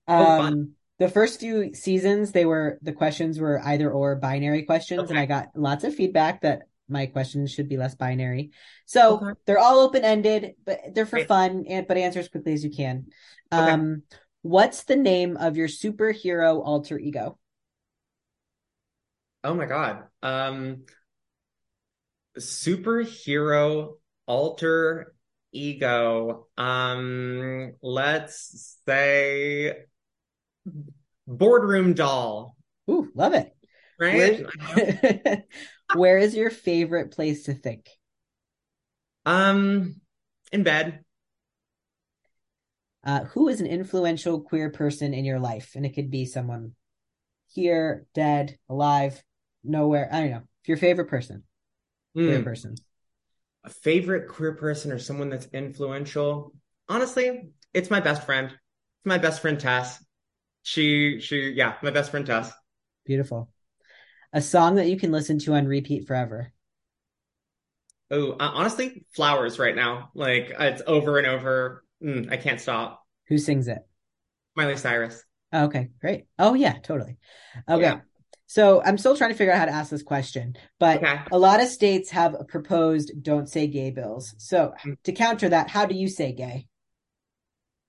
Um, the first few seasons, they were the questions were either or binary questions, okay. and I got lots of feedback that my questions should be less binary. So okay. they're all open ended, but they're for Great. fun and but answer as quickly as you can. Okay. Um What's the name of your superhero alter ego? Oh my God. Um, superhero alter ego. Um, let's say boardroom doll, Ooh, love it. right? Where, where is your favorite place to think? Um, in bed. Uh, who is an influential queer person in your life? And it could be someone here, dead, alive, nowhere. I don't know. Your favorite person, queer Hmm. person. A favorite queer person or someone that's influential? Honestly, it's my best friend. It's my best friend Tess. She, she, yeah, my best friend Tess. Beautiful. A song that you can listen to on repeat forever. Oh, uh, honestly, flowers right now. Like it's over and over. Mm, I can't stop. Who sings it? Miley Cyrus. Oh, okay, great. Oh yeah, totally. Okay. Yeah. So I'm still trying to figure out how to ask this question, but Okay. a lot of states have proposed don't say gay bills. So Mm. to counter that, how do you say gay?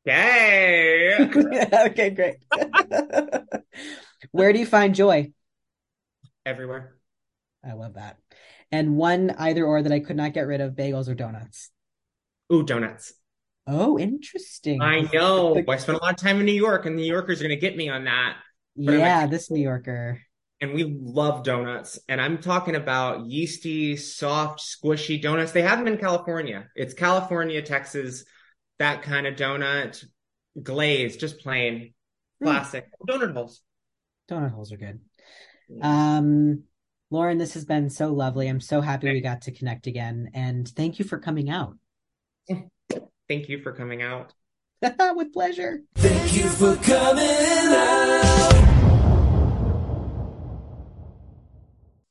Yay! okay, great. Where do you find joy? Everywhere. I love that. And one either or that I could not get rid of, bagels or donuts. Ooh, donuts. Oh, interesting. I know. I spent a lot of time in New York, and New Yorkers are going to get me on that. but Yeah, like- this New Yorker. And we love donuts. And I'm talking about yeasty, soft, squishy donuts. They have them in California. It's California, Texas, that kind of donut. Glazed, just plain, Hmm. classic. Donut holes. Donut holes are good. Um, Lauren, this has been so lovely. I'm so happy we got to connect again. And thank you for coming out. Thank you for coming out. With pleasure. Thank you for coming out.